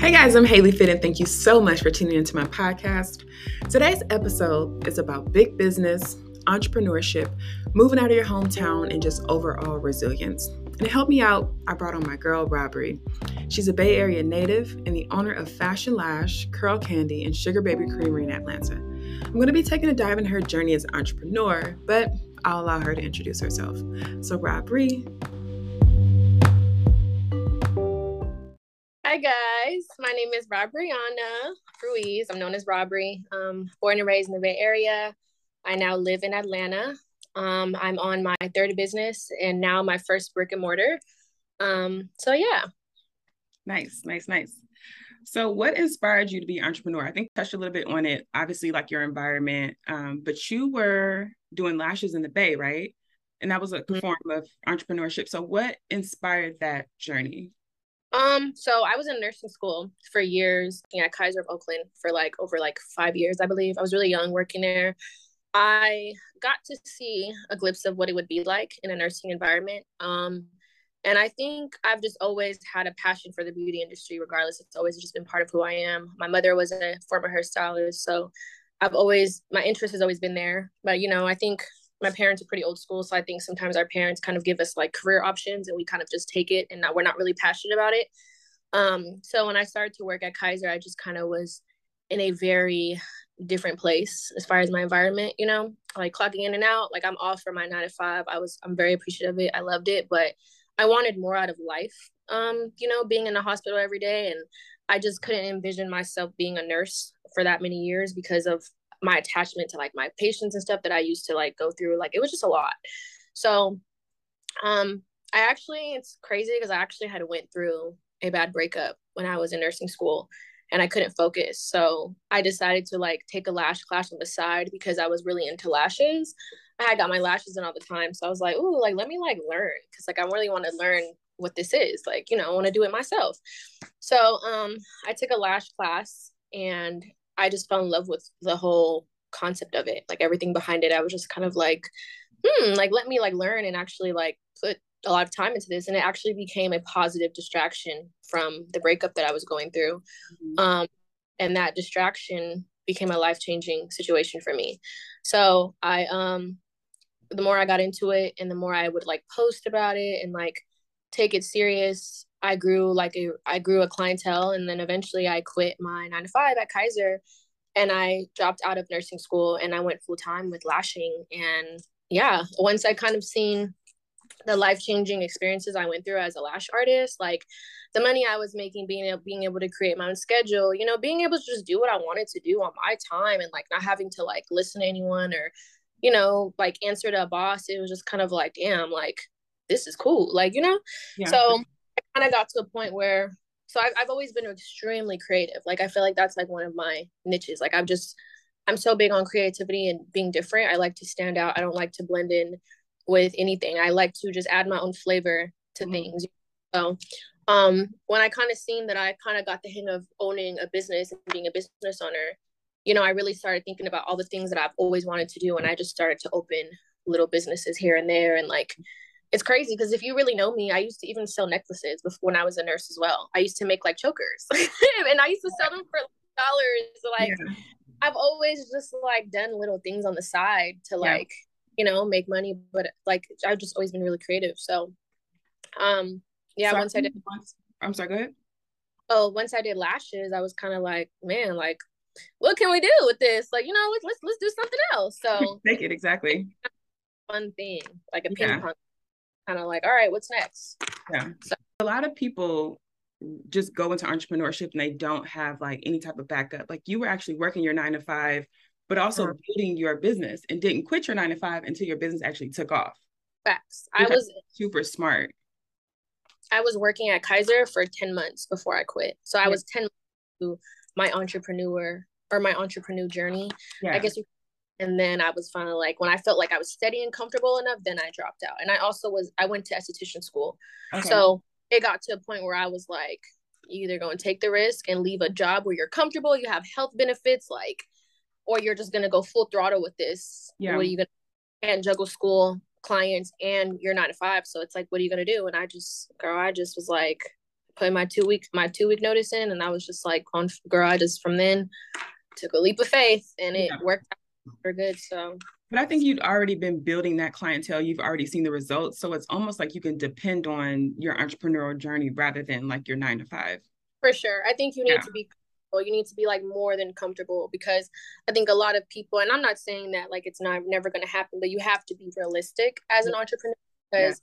Hey guys, I'm Halee Fit, and thank you so much for tuning into my podcast. Today's episode is about big business, entrepreneurship, moving out of your hometown, and just overall resilience. And to help me out, I brought on my girl, Robree. She's a Bay Area native and the owner of Fashion Lash, Curl Candy, and Sugar Baby Creamery in Atlanta. I'm going to be taking a dive in her journey as an entrepreneur, but I'll allow her to introduce herself. So, Robree, Hi guys, my name is Robreauna Ruiz. I'm known as Robree. Um, born and raised in the Bay Area. I now live in Atlanta. Um, I'm on my third business and now my first brick and mortar. Um, so yeah. Nice, nice, nice. So, what inspired you to be an entrepreneur? I think touched a little bit on it. Obviously, like your environment, um, but you were doing lashes in the Bay, right? And that was a mm-hmm. form of entrepreneurship. So, what inspired that journey? Um, so I was in nursing school for years at Kaiser of Oakland for like over like five years, I believe. I was really young working there. I got to see a glimpse of what it would be like in a nursing environment. Um, and I think I've just always had a passion for the beauty industry, regardless. It's always just been part of who I am. My mother was a former hairstylist, so I've always my interest has always been there. But you know, I think my parents are pretty old school so i think sometimes our parents kind of give us like career options and we kind of just take it and we're not really passionate about it. Um so when i started to work at kaiser i just kind of was in a very different place as far as my environment you know like clocking in and out like i'm off for my nine to five. I was i'm very appreciative of it. I loved it but i wanted more out of life um you know being in the hospital every day and i just couldn't envision myself being a nurse for that many years because of my attachment to like my patients and stuff that I used to like go through. Like it was just a lot. So um I actually it's crazy because I actually had went through a bad breakup when I was in nursing school and I couldn't focus. So I decided to like take a lash class on the side because I was really into lashes. I had got my lashes in all the time. So I was like, ooh, like let me like learn because like I really want to learn what this is. Like, you know, I want to do it myself. So um I took a lash class and I just fell in love with the whole concept of it, like everything behind it. I was just kind of like, hmm, like let me like learn and actually like put a lot of time into this and it actually became a positive distraction from the breakup that I was going through. Mm-hmm. Um and that distraction became a life-changing situation for me. So, I um the more I got into it and the more I would like post about it and like take it serious. I grew like a I grew a clientele and then eventually I quit my 9 to 5 at Kaiser and I dropped out of nursing school and I went full time with lashing. And yeah, once I kind of seen the life-changing experiences I went through as a lash artist, like the money I was making being able, being able to create my own schedule, you know, being able to just do what I wanted to do on my time and like not having to like listen to anyone or you know, like answer to a boss, it was just kind of like, damn, like this is cool. Like, you know? Yeah. So i kind of got to a point where so I've, I've always been extremely creative like i feel like that's like one of my niches like i'm just i'm so big on creativity and being different i like to stand out i don't like to blend in with anything i like to just add my own flavor to mm-hmm. things so um when i kind of seen that i kind of got the hang of owning a business and being a business owner you know i really started thinking about all the things that i've always wanted to do and i just started to open little businesses here and there and like it's crazy because if you really know me, I used to even sell necklaces before when I was a nurse as well. I used to make like chokers and I used to sell them for dollars. Like yeah. I've always just like done little things on the side to like, yeah. you know, make money. But like I've just always been really creative. So um yeah, so once I did I'm sorry, go ahead. Oh, once I did lashes, I was kind of like, man, like, what can we do with this? Like, you know, let's let's, let's do something else. So make it exactly fun thing, like a ping yeah. pong kind of like, all right, what's next? Yeah. So a lot of people just go into entrepreneurship and they don't have like any type of backup. Like you were actually working your nine to five, but also uh-huh. building your business and didn't quit your nine to five until your business actually took off. Facts. I was super smart. I was working at Kaiser for 10 months before I quit. So I was 10 months to my entrepreneur or my entrepreneur journey. Yeah. I guess you and then I was finally like when I felt like I was steady and comfortable enough, then I dropped out. And I also was I went to esthetician school, okay. so it got to a point where I was like, you either going to take the risk and leave a job where you're comfortable, you have health benefits, like, or you're just gonna go full throttle with this. Yeah. What are you gonna and juggle school clients and you're nine to five? So it's like, what are you gonna do? And I just, girl, I just was like, put my two week my two week notice in and I was just like on girl, I just from then took a leap of faith and it yeah. worked out for good. So but I think you'd already been building that clientele. You've already seen the results. So it's almost like you can depend on your entrepreneurial journey rather than like your nine to five. For sure. I think you need yeah. to be you need to be like more than comfortable because I think a lot of people, and I'm not saying that like it's not never going to happen, but you have to be realistic as an entrepreneur because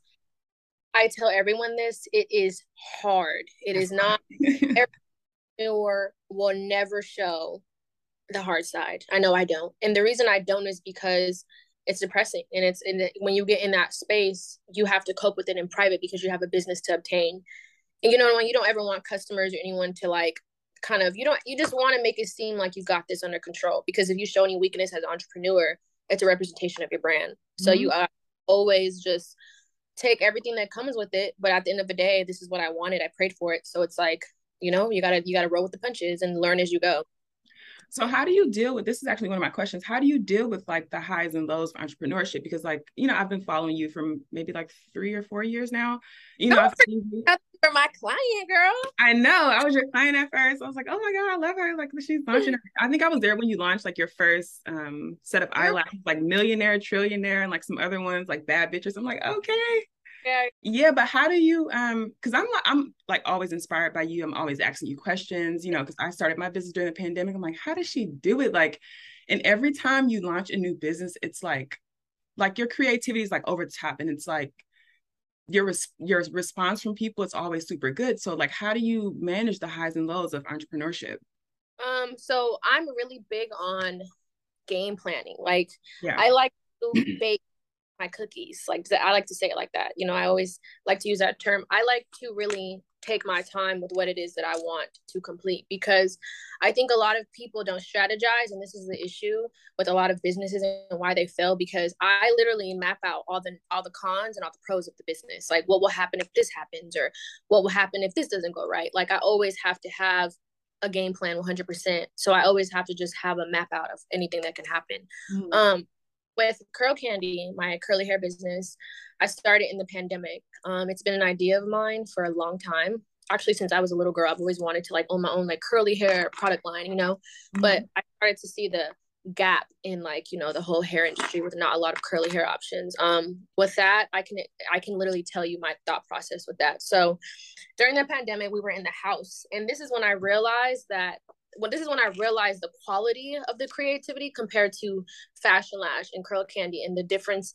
yeah. I tell everyone this it is hard. It is not entrepreneur will never show the hard side. I know I don't. And the reason I don't is because it's depressing and it's in when you get in that space, you have to cope with it in private because you have a business to obtain. And you know when you don't ever want customers or anyone to like kind of you don't you just want to make it seem like you got this under control because if you show any weakness as an entrepreneur, it's a representation of your brand. So mm-hmm. you uh, always just take everything that comes with it, but at the end of the day, this is what I wanted. I prayed for it. So it's like, you know, you got to you got to roll with the punches and learn as you go. So how do you deal with this is actually one of my questions. How do you deal with like the highs and lows of entrepreneurship? Because like, you know, I've been following you from maybe like three or four years now. You know, I've seen you. for my client, girl. I know. I was your client at first. I was like, oh my God, I love her. Like she's launching her. I think I was there when you launched like your first um set of eyelashes, like millionaire, trillionaire, and like some other ones like bad bitches. I'm like, okay yeah yeah but how do you um because i'm like i'm like always inspired by you. I'm always asking you questions you know because i started my business during the pandemic. I'm like how does she do it? Like and every time you launch a new business it's like like your creativity is like over the top and it's like your res- your response from people is always super good. So like how do you manage the highs and lows of entrepreneurship? Um so i'm really big on game planning. Like yeah. i like to bake my cookies. Like I like to say it like that. You know, I always like to use that term. I like to really take my time with what it is that I want to complete because I think a lot of people don't strategize and this is the issue with a lot of businesses and why they fail because I literally map out all the all the cons and all the pros of the business. Like what will happen if this happens or what will happen if this doesn't go right. Like I always have to have a game plan 100%. So I always have to just have a map out of anything that can happen. Mm-hmm. Um with Curl Candy, my curly hair business, I started in the pandemic. Um, it's been an idea of mine for a long time. Actually, since I was a little girl, I've always wanted to like own my own like curly hair product line, you know. Mm-hmm. But I started to see the gap in like you know the whole hair industry with not a lot of curly hair options um with that i can i can literally tell you my thought process with that so during the pandemic we were in the house and this is when i realized that when this is when I realized the quality of the creativity compared to Fashion Lash and Curl Candy and the difference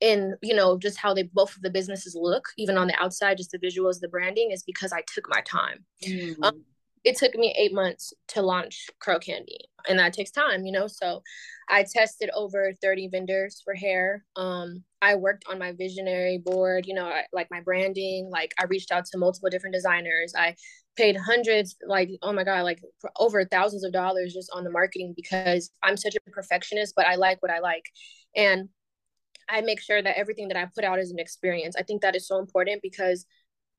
in you know just how they both of the businesses look even on the outside just the visuals the branding is because I took my time. Mm-hmm. Um, it took me eight months to launch Curl Candy, and that takes time, you know. So, I tested over thirty vendors for hair. Um, I worked on my visionary board, you know, I, like my branding. Like I reached out to multiple different designers. I paid hundreds like oh my god like over thousands of dollars just on the marketing because i'm such a perfectionist but i like what i like. And i make sure that everything that i put out is an experience. I think that is so important because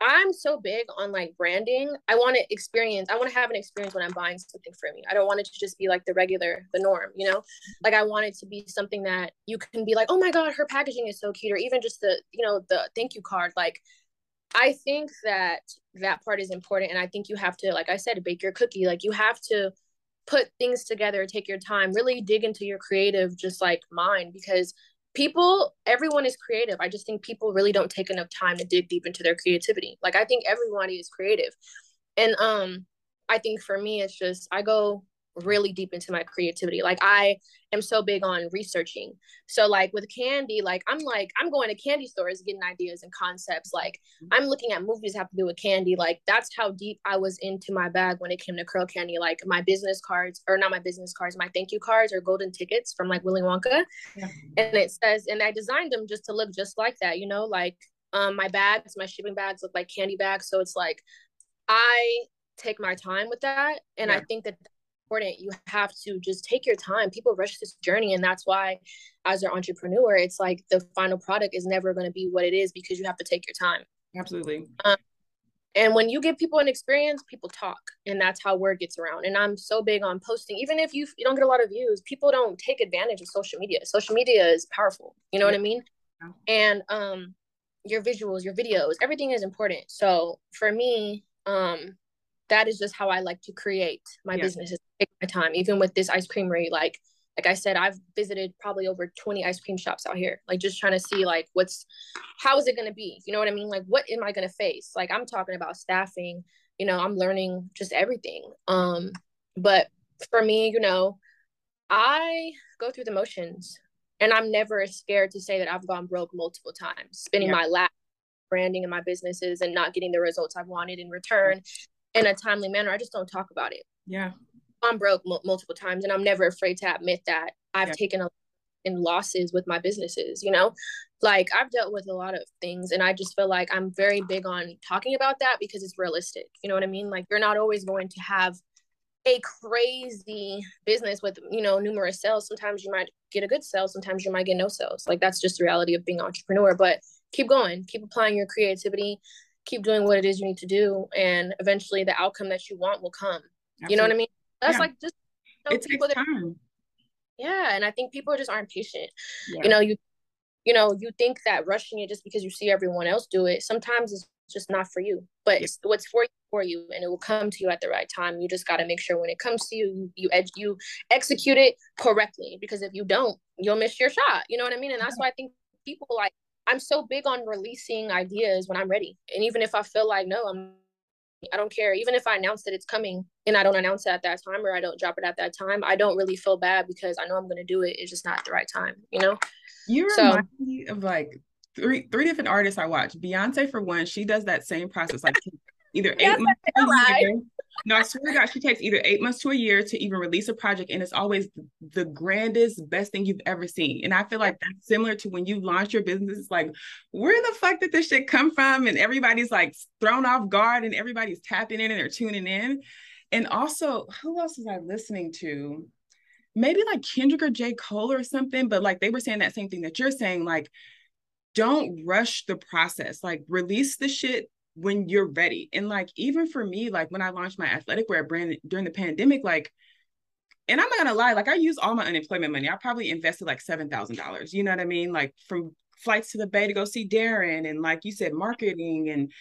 i'm so big on like branding. I want to experience i want to have an experience when i'm buying something from you i don't want it to just be like the regular the norm you know? Like i want it to be something that you can be like oh my god her packaging is so cute or even just the you know the thank you card. Like I think that that part is important. And I think you have to, like I said, bake your cookie. Like you have to put things together, take your time, really dig into your creative, just like mine, because people, everyone is creative. I just think people really don't take enough time to dig deep into their creativity. Like I think everybody is creative. And um, I think for me, it's just I go really deep into my creativity. Like I am so big on researching. So like with candy, like I'm like I'm going to candy stores getting ideas and concepts. Like I'm looking at movies have to do with candy. Like that's how deep I was into my bag when it came to curl candy. Like my business cards or not my business cards, my thank you cards or golden tickets from like Willy Wonka. Yeah. And it says and I designed them just to look just like that, you know, like um my bags, my shipping bags look like candy bags. So it's like I take my time with that and yeah. I think that important. You have to just take your time. People rush this journey, and that's why, as an entrepreneur, it's like the final product is never going to be what it is because you have to take your time. Absolutely. Um, and when you give people an experience, people talk, and that's how word gets around. And I'm so big on posting, even if you you don't get a lot of views, people don't take advantage of social media. Social media is powerful. You know yeah. what I mean? Yeah. And um, your visuals, your videos, everything is important. So for me, um that is just how I like to create my Yeah. business. Is take my time, even with this ice creamery. Like, like I said, I've visited probably over twenty ice cream shops out here. Like, just trying to see like what's, how is it gonna be? You know what I mean? Like, what am I gonna face? Like, I'm talking about staffing. You know, I'm learning just everything. Um, but for me, you know, I go through the motions, and I'm never scared to say that I've gone broke multiple times, spending Yeah. my last branding in my businesses and not getting the results I've wanted in return in a timely manner. I just don't talk about it. Yeah. I'm broke m- multiple times, and I'm never afraid to admit that I've Yeah. taken a in losses with my businesses. You know, like I've dealt with a lot of things, and I just feel like I'm very big on talking about that because it's realistic. You know what I mean? Like you're not always going to have a crazy business with you know numerous sales. Sometimes you might get a good sale, sometimes you might get no sales. Like that's just the reality of being an entrepreneur. But keep going, keep applying your creativity, keep doing what it is you need to do, and eventually the outcome that you want will come. You know what I mean? That's Yeah. like just you know, It takes that, time. yeah, and I think people just aren't patient. Yeah. You know, you you know, you think that rushing it just because you see everyone else do it, sometimes it's just not for you. But Yeah. what's for you for you and it will come to you at the right time. You just gotta make sure when it comes to you, you you, ed- you execute it correctly. Because if you don't, you'll miss your shot. You know what I mean? And that's why I think people like I'm so big on releasing ideas when I'm ready. And even if I feel like no, I'm I don't care. Even if I announce that it's coming and I don't announce it at that time or I don't drop it at that time, I don't really feel bad because I know I'm gonna do it. It's just not the right time, you know? You So- remind me of like three three different artists I watch. Beyonce for one, she does that same process, like either eight Yes, months to a year. No, I swear to God, she takes either eight months to a year to even release a project, and it's always the grandest, best thing you've ever seen. And I feel like that's similar to when you launch your business. It's like, where the fuck did this shit come from? And everybody's like thrown off guard, and everybody's tapping in and they're tuning in. And also, who else was I listening to? maybe like Kendrick or J. Cole or something, but like they were saying that same thing that you're saying, like, don't rush the process, like release the shit when you're ready. And like, even for me, like when I launched my athletic wear brand during the pandemic, like, and I'm not gonna lie, like I used all my unemployment money. I probably invested like seven thousand dollars. You know what I mean? Like from flights to the Bay to go see Darren, and like you said, marketing and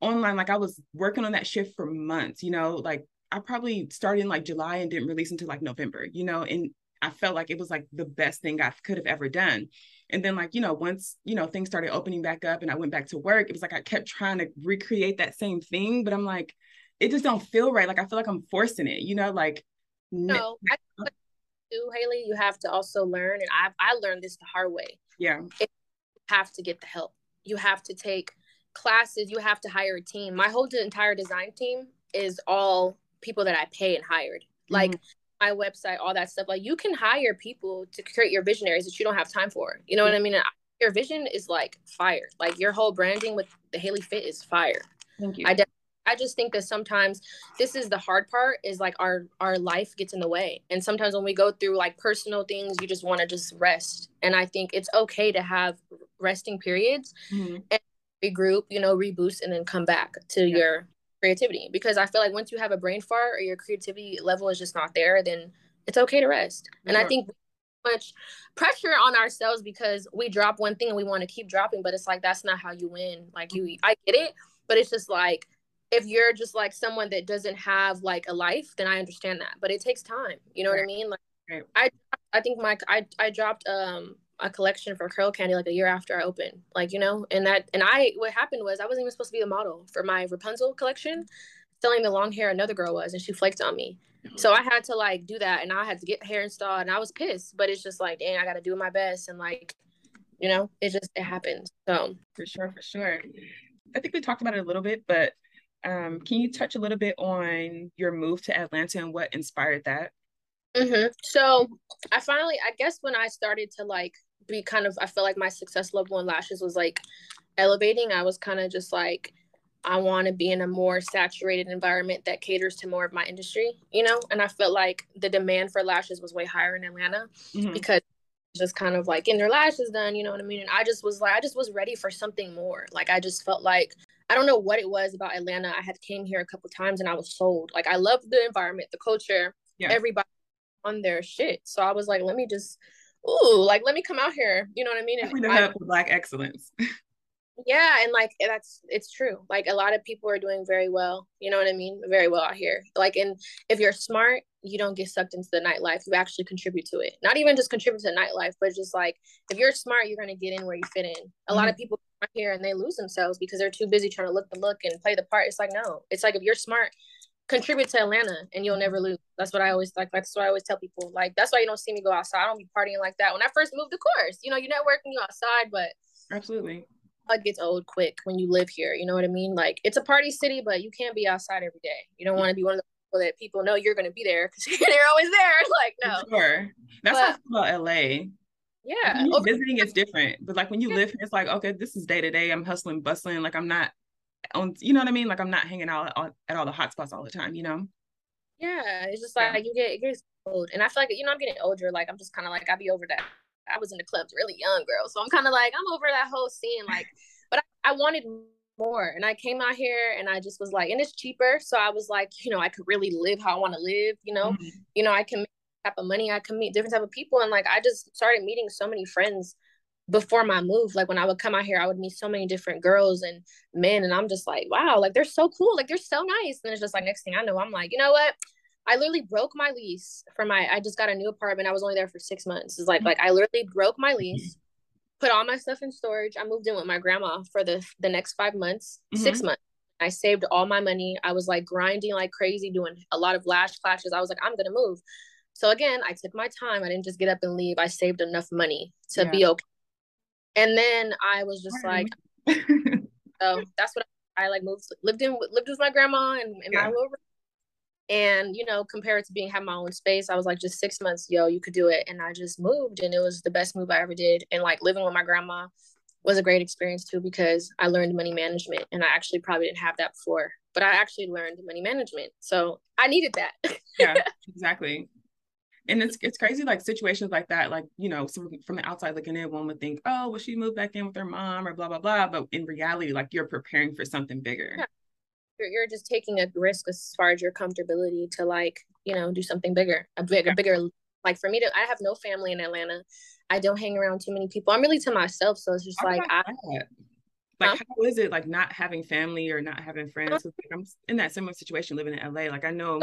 online. Like I was working on that shift for months. You know, like I probably started in like July and didn't release until like November. You know, and I felt like it was like the best thing I could have ever done. And then like you know, once you know things started opening back up and I went back to work, it was like I kept trying to recreate that same thing, but I'm like, it just don't feel right. Like I feel like I'm forcing it. You know, like. No, I think what you do, Halee, you have to also learn, and I I learned this the hard way. yeah. You have to get the help. You have to take classes. You have to hire a team. My whole entire design team is all people that I pay and hired. Like mm-hmm. My website, all that stuff. Like you can hire people to create your visionaries that you don't have time for. You know what I mean? And your vision is like fire. Like your whole branding with the Halee Fit is fire. Thank you. I de- I just think that sometimes this is the hard part is like our our life gets in the way. And sometimes when we go through like personal things, you just want to just rest. And I think it's okay to have resting periods, Mhm. regroup, you know, reboost and then come back to Yeah. your creativity because I feel like once you have a brain fart or your creativity level is just not there, then it's okay to rest. And I think much pressure on ourselves because we drop one thing and we want to keep dropping, but it's like that's not how you win. Like you I get it, but it's just like if you're just like someone that doesn't have like a life, then I understand that. But it takes time. You know what I mean? Like Right. I I think my I I dropped um a collection for curl candy like a year after I opened. Like, you know, and that and I what happened was I wasn't even supposed to be a model for my Rapunzel collection. Selling the long hair another girl was and she flaked on me. So I had to like do that and I had to get hair installed and I was pissed. But it's just like, dang, I gotta do my best and like, you know, it just it happens. So For sure, for sure. I think we talked about it a little bit, but um, can you touch a little bit on your move to Atlanta and what inspired that? hmm So I finally, I guess when I started to like be kind of, I feel like my success level in lashes was like elevating. I was kind of just like, I want to be in a more saturated environment that caters to more of my industry, you know? And I felt like the demand for lashes was way higher in Atlanta Mhm. because just kind of like getting their lashes done, you know what I mean? And I just was like, I just was ready for something more. Like I just felt like I don't know what it was about Atlanta. I had came here a couple times and I was sold. Like I love the environment, the culture, Yeah. everybody on their shit. So I was like, let me just ooh, like let me come out here. You know what I mean? And I, hub for Black excellence. yeah and like that's it's true like a lot of people are doing very well you know what i mean very well out here like and if you're smart you don't get sucked into the nightlife you actually contribute to it not even just contribute to nightlife but just like if you're smart you're going to get in where you fit in a mm-hmm. lot of people here and they lose themselves because they're too busy trying to look the look and play the part it's like no it's like if you're smart contribute to atlanta and you'll never lose that's what i always like that's what i always tell people like that's why you don't see me go outside i don't be partying like that when i first moved of course you know you're networking you outside but absolutely it gets old quick when you live here. You know what I mean? Like it's a party city, but you can't be outside every day. You don't want to be one of the people that people know you're going to be there because they're always there. Like no, sure. That's but, about LA. Yeah, visiting is different, but like when you yeah. live, here, it's like okay, this is day to day. I'm hustling, bustling. Like I'm not on. You know what I mean? Like I'm not hanging out at all the hot spots all the time. You know? Yeah, it's just like yeah. you get it gets old, and I feel like you know I'm getting older. Like I'm just kind of like I be over that I was in the clubs really young, girl. So I'm kind of like, I'm over that whole scene. Like, but I, I, wanted more. And I came out here and I just was like, and it's cheaper. So I was like, you know, I could really live how I want to live, you know, mm-hmm. you know, I can make type of money, I can meet different type of people. And like, I just started meeting so many friends before my move. Like when I would come out here, I would meet so many different girls and men. And I'm just like, wow, like they're so cool. Like they're so nice. And it's just like, next thing I know, I'm like, you know what? I literally broke my lease for my I just got a new apartment. I was only there for six months. It's like like I literally broke my lease, put all my stuff in storage. I moved in with my grandma for the the next five months, mm-hmm. six months. I saved all my money. I was like grinding like crazy, doing a lot of lash clashes. I was like, I'm gonna move. So again, I took my time. I didn't just get up and leave. I saved enough money to yeah. be okay. And then I was just like, so um, that's what I, I, like moved, lived in, lived with my grandma and, and yeah. my little room. and you know compared to being having my own space i was like just six months yo you could do it. And i just moved and it was the best move i ever did. And like living with my grandma was a great experience too because i learned money management and i actually probably didn't have that before but i actually learned money management. So i needed that. Yeah exactly and it's it's crazy like situations like that like you know so from the outside looking in one would think oh well she moved back in with her mom or blah blah blah but in reality like you're preparing for something bigger. Yeah. You're, you're just taking a risk as far as your comfortability to like you know do something bigger a bigger bigger like for me to i have no family in atlanta. I don't hang around too many people. I'm really to myself so it's just like I, like huh? how is it like not having family or not having friends? Like, i'm in that similar situation living in la like i know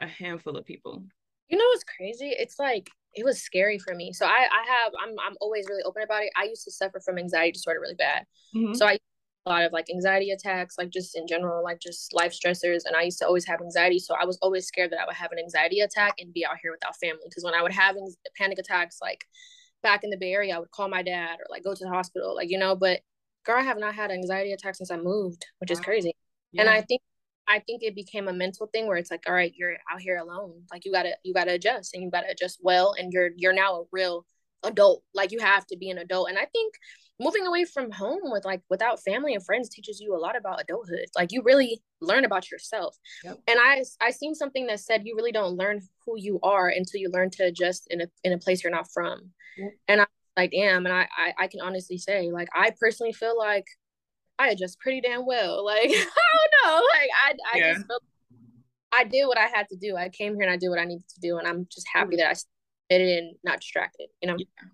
a handful of people you know what's crazy it's like it was scary for me so i i have i'm, I'm always really open about it i used to suffer from anxiety disorder really bad mm-hmm. so i a lot of like anxiety attacks, like just in general, like just life stressors. And I used to always have anxiety. So I was always scared that I would have an anxiety attack and be out here without family. Because when I would have panic attacks, like back in the Bay Area, I would call my dad or like go to the hospital, like, you know, but girl, I have not had anxiety attacks since I moved, which is crazy. Yeah. And I think I think it became a mental thing where it's like, all right, you're out here alone. Like you gotta you gotta adjust and you gotta adjust well and you're you're now a real adult. Like you have to be an adult. And I think moving away from home with like without family and friends teaches you a lot about adulthood like you really learn about yourself yep. and i i seen something that said you really don't learn who you are until you learn to adjust in a in a place you're not from yep. and i like damn and I, I i can honestly say like i personally feel like i adjust pretty damn well like i don't know like i i yeah. just feel i did what i had to do i came here and i did what i needed to do and i'm just happy that i did it and not distracted you know yeah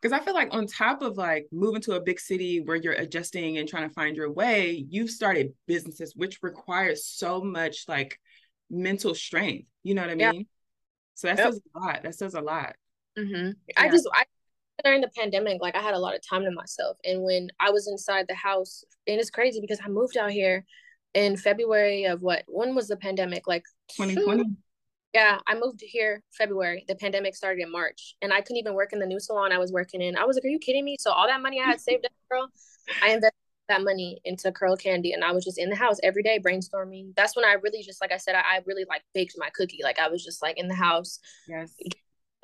because I feel like on top of like moving to a big city where you're adjusting and trying to find your way, you've started businesses which requires so much like mental strength. You know what I mean? Yeah. So that yep. says a lot. That says a lot. Mm-hmm. Yeah. I just I during the pandemic, like I had a lot of time to myself, and when I was inside the house, and it's crazy because I moved out here in February of what? When was the pandemic? Like 2020. Yeah, I moved here February. The pandemic started in March, and I couldn't even work in the new salon I was working in. I was like, "Are you kidding me?" So all that money I had saved up, girl, I invested that money into Curl Candy, and I was just in the house every day brainstorming. That's when I really just, like I said, I, I really like baked my cookie. Like I was just like in the house, yes,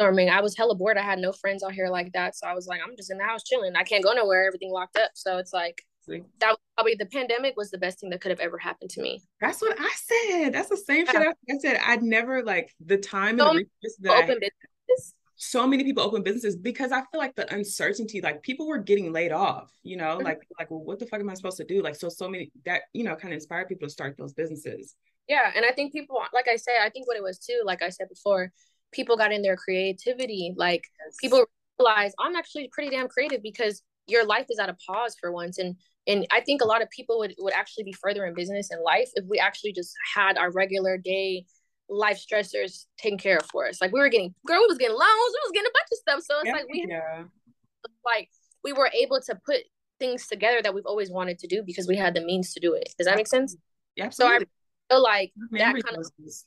brainstorming. I was hella bored. I had no friends out here like that, so I was like, I'm just in the house chilling. I can't go nowhere. Everything locked up. So it's like that was probably the pandemic was the best thing that could have ever happened to me. That's what I said. That's the same shit I said. I'd never like the time so and the open businesses. so many people open businesses because I feel like the uncertainty, like people were getting laid off, you know, mm-hmm. like like well, what the fuck am I supposed to do? Like so so many that you know kind of inspired people to start those businesses. Yeah, and I think people like I said, I think what it was too, like I said before, people got in their creativity. Like yes. people realize I'm actually pretty damn creative because your life is at a pause for once and And I think a lot of people would, would actually be further in business and life if we actually just had our regular day life stressors taken care of for us. Like we were getting, girl, we was getting loans, we was getting a bunch of stuff. So it's yeah, like we, yeah. like we were able to put things together that we've always wanted to do because we had the means to do it. Does that make sense? Yeah, So. I feel like that kind of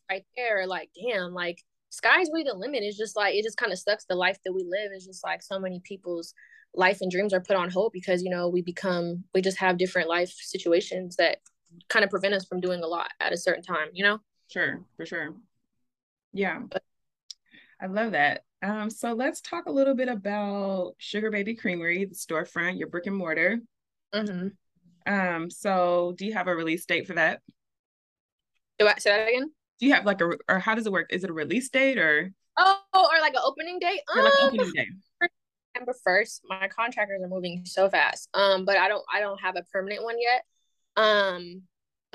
right there, like damn, like sky's really the limit. It's just like it just kind of sucks. The life that we live is just like so many people's life and dreams are put on hold because you know we become we just have different life situations that kind of prevent us from doing a lot at a certain time. You know? Sure, for sure. Yeah. but, I love that. Um, so let's talk a little bit about Sugar Baby Creamery, the storefront, your brick and mortar. Mm-hmm. Um, so do you have a release date for that? Do I say that again? Do you have like a or how does it work? Is it a release date or, Oh, or like an opening date? or like Um, opening day? September first. My contractors are moving so fast. Um, but I don't I don't have a permanent one yet. Um,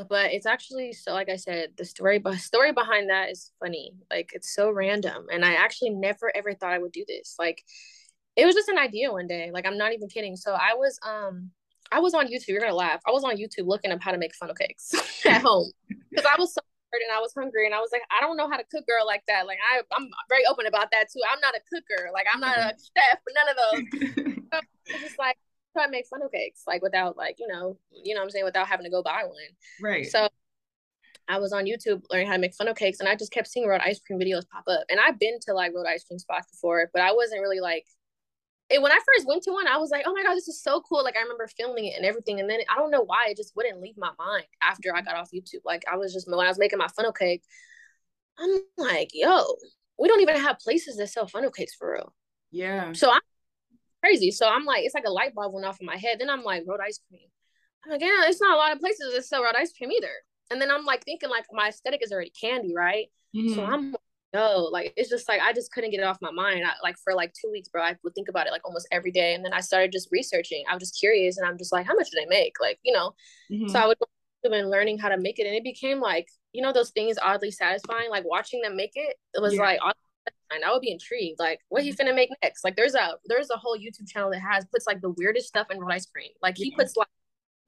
but it's actually so like I said, the story but story behind that is funny. Like it's so random, and I actually never ever thought I would do this. Like it was just an idea one day. Like I'm not even kidding. So I was um I was on YouTube. You're gonna laugh. I was on YouTube looking up how to make funnel cakes at home because I was so and I was hungry and I was like, I don't know how to cook, girl, like that. Like I, I'm very open about that too. I'm not a cooker. Like I'm not a mm-hmm. chef. None of those. It's just like try to make funnel cakes, like without like you know, you know what I'm saying, without having to go buy one. right. So I was on YouTube learning how to make funnel cakes, and I just kept seeing rolled ice cream videos pop up. And I've been to like rolled ice cream spots before, but I wasn't really like. It, when I first went to one, I was like, "Oh my god, this is so cool!" Like I remember filming it and everything, and then I don't know why it just wouldn't leave my mind after I got off YouTube. Like I was just when I was making my funnel cake, I'm like, "Yo, we don't even have places that sell funnel cakes for real." yeah. So I'm crazy. So I'm like, it's like a light bulb went off in my head. Then I'm like, rolled ice cream. I'm like, yeah, it's not a lot of places that sell rolled ice cream either. And then I'm like thinking like my aesthetic is already candy, right? So Mhm. I'm no, like it's just like I just couldn't get it off my mind. I, like for like two weeks, bro, I would think about it like almost every day. And then I started just researching. I was just curious, and I'm just like, how much do they make? Like, you know. Mhm. So I would have been learning how to make it, and it became like, you know, those things oddly satisfying. Like watching them make it, it was Yeah. like satisfying. I would be intrigued. Like, what he finna make next? Like, there's a there's a whole YouTube channel that has puts like the weirdest stuff in ice cream. Like he Yeah. puts like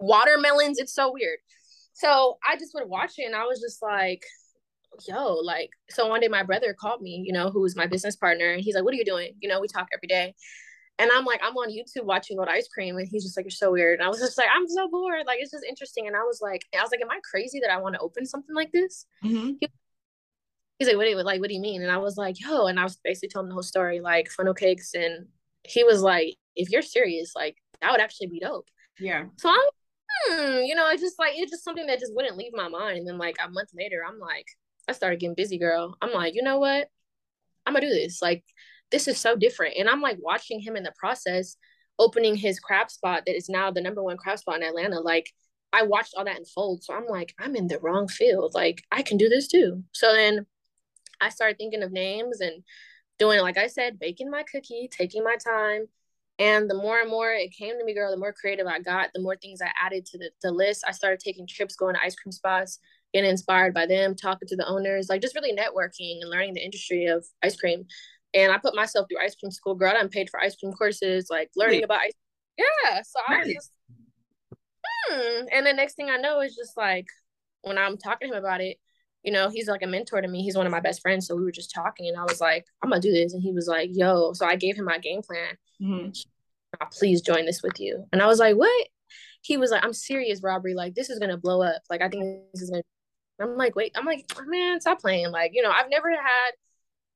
watermelons. It's so weird. So I just would watch it, and I was just like, yo, like. So one day my brother called me, you know, who's my business partner, and he's like, "What are you doing?" You know, we talk every day. And I'm like, I'm on YouTube watching Rolled Ice Cream, and he's just like, You're so weird. And I was just like, I'm so bored. Like, it's just interesting. And I was like, I was like, Am I crazy that I want to open something like this? Mhm. He's like, What do you like? What do you mean? And I was like, Yo, and I was basically telling the whole story, like funnel cakes, and he was like, If you're serious, like that would actually be dope. Yeah. So I'm, hmm, you know, it's just like it's just something that just wouldn't leave my mind. And then like a month later, I'm like, I started getting busy, girl. I'm like, you know what? I'm gonna do this. Like, this is so different. And I'm like watching him in the process, opening his craft spot that is now the number one craft spot in Atlanta. Like, I watched all that unfold. So I'm like, I'm in the wrong field. Like, I can do this too. So then I started thinking of names and doing, like I said, baking my cookie, taking my time. And the more and more it came to me, girl, the more creative I got, the more things I added to the, the list. I started taking trips, going to ice cream spots, getting inspired by them, talking to the owners, like just really networking and learning the industry of ice cream. And I put myself through ice cream school, girl. I paid for ice cream courses, like learning Really? about ice. Yeah. So I was just, hmm. And the next thing I know is just like when I'm talking to him about it, you know, he's like a mentor to me. He's one of my best friends. So we were just talking and I was like, I'm gonna do this. And he was like, yo. So I gave him my game plan. Mhm. "Uh, Please join this with you. And I was like, what? He was like, I'm serious, Robree. Like, this is gonna blow up. Like, I think this is gonna I'm like, wait, I'm like, man, stop playing. Like, you know, I've never had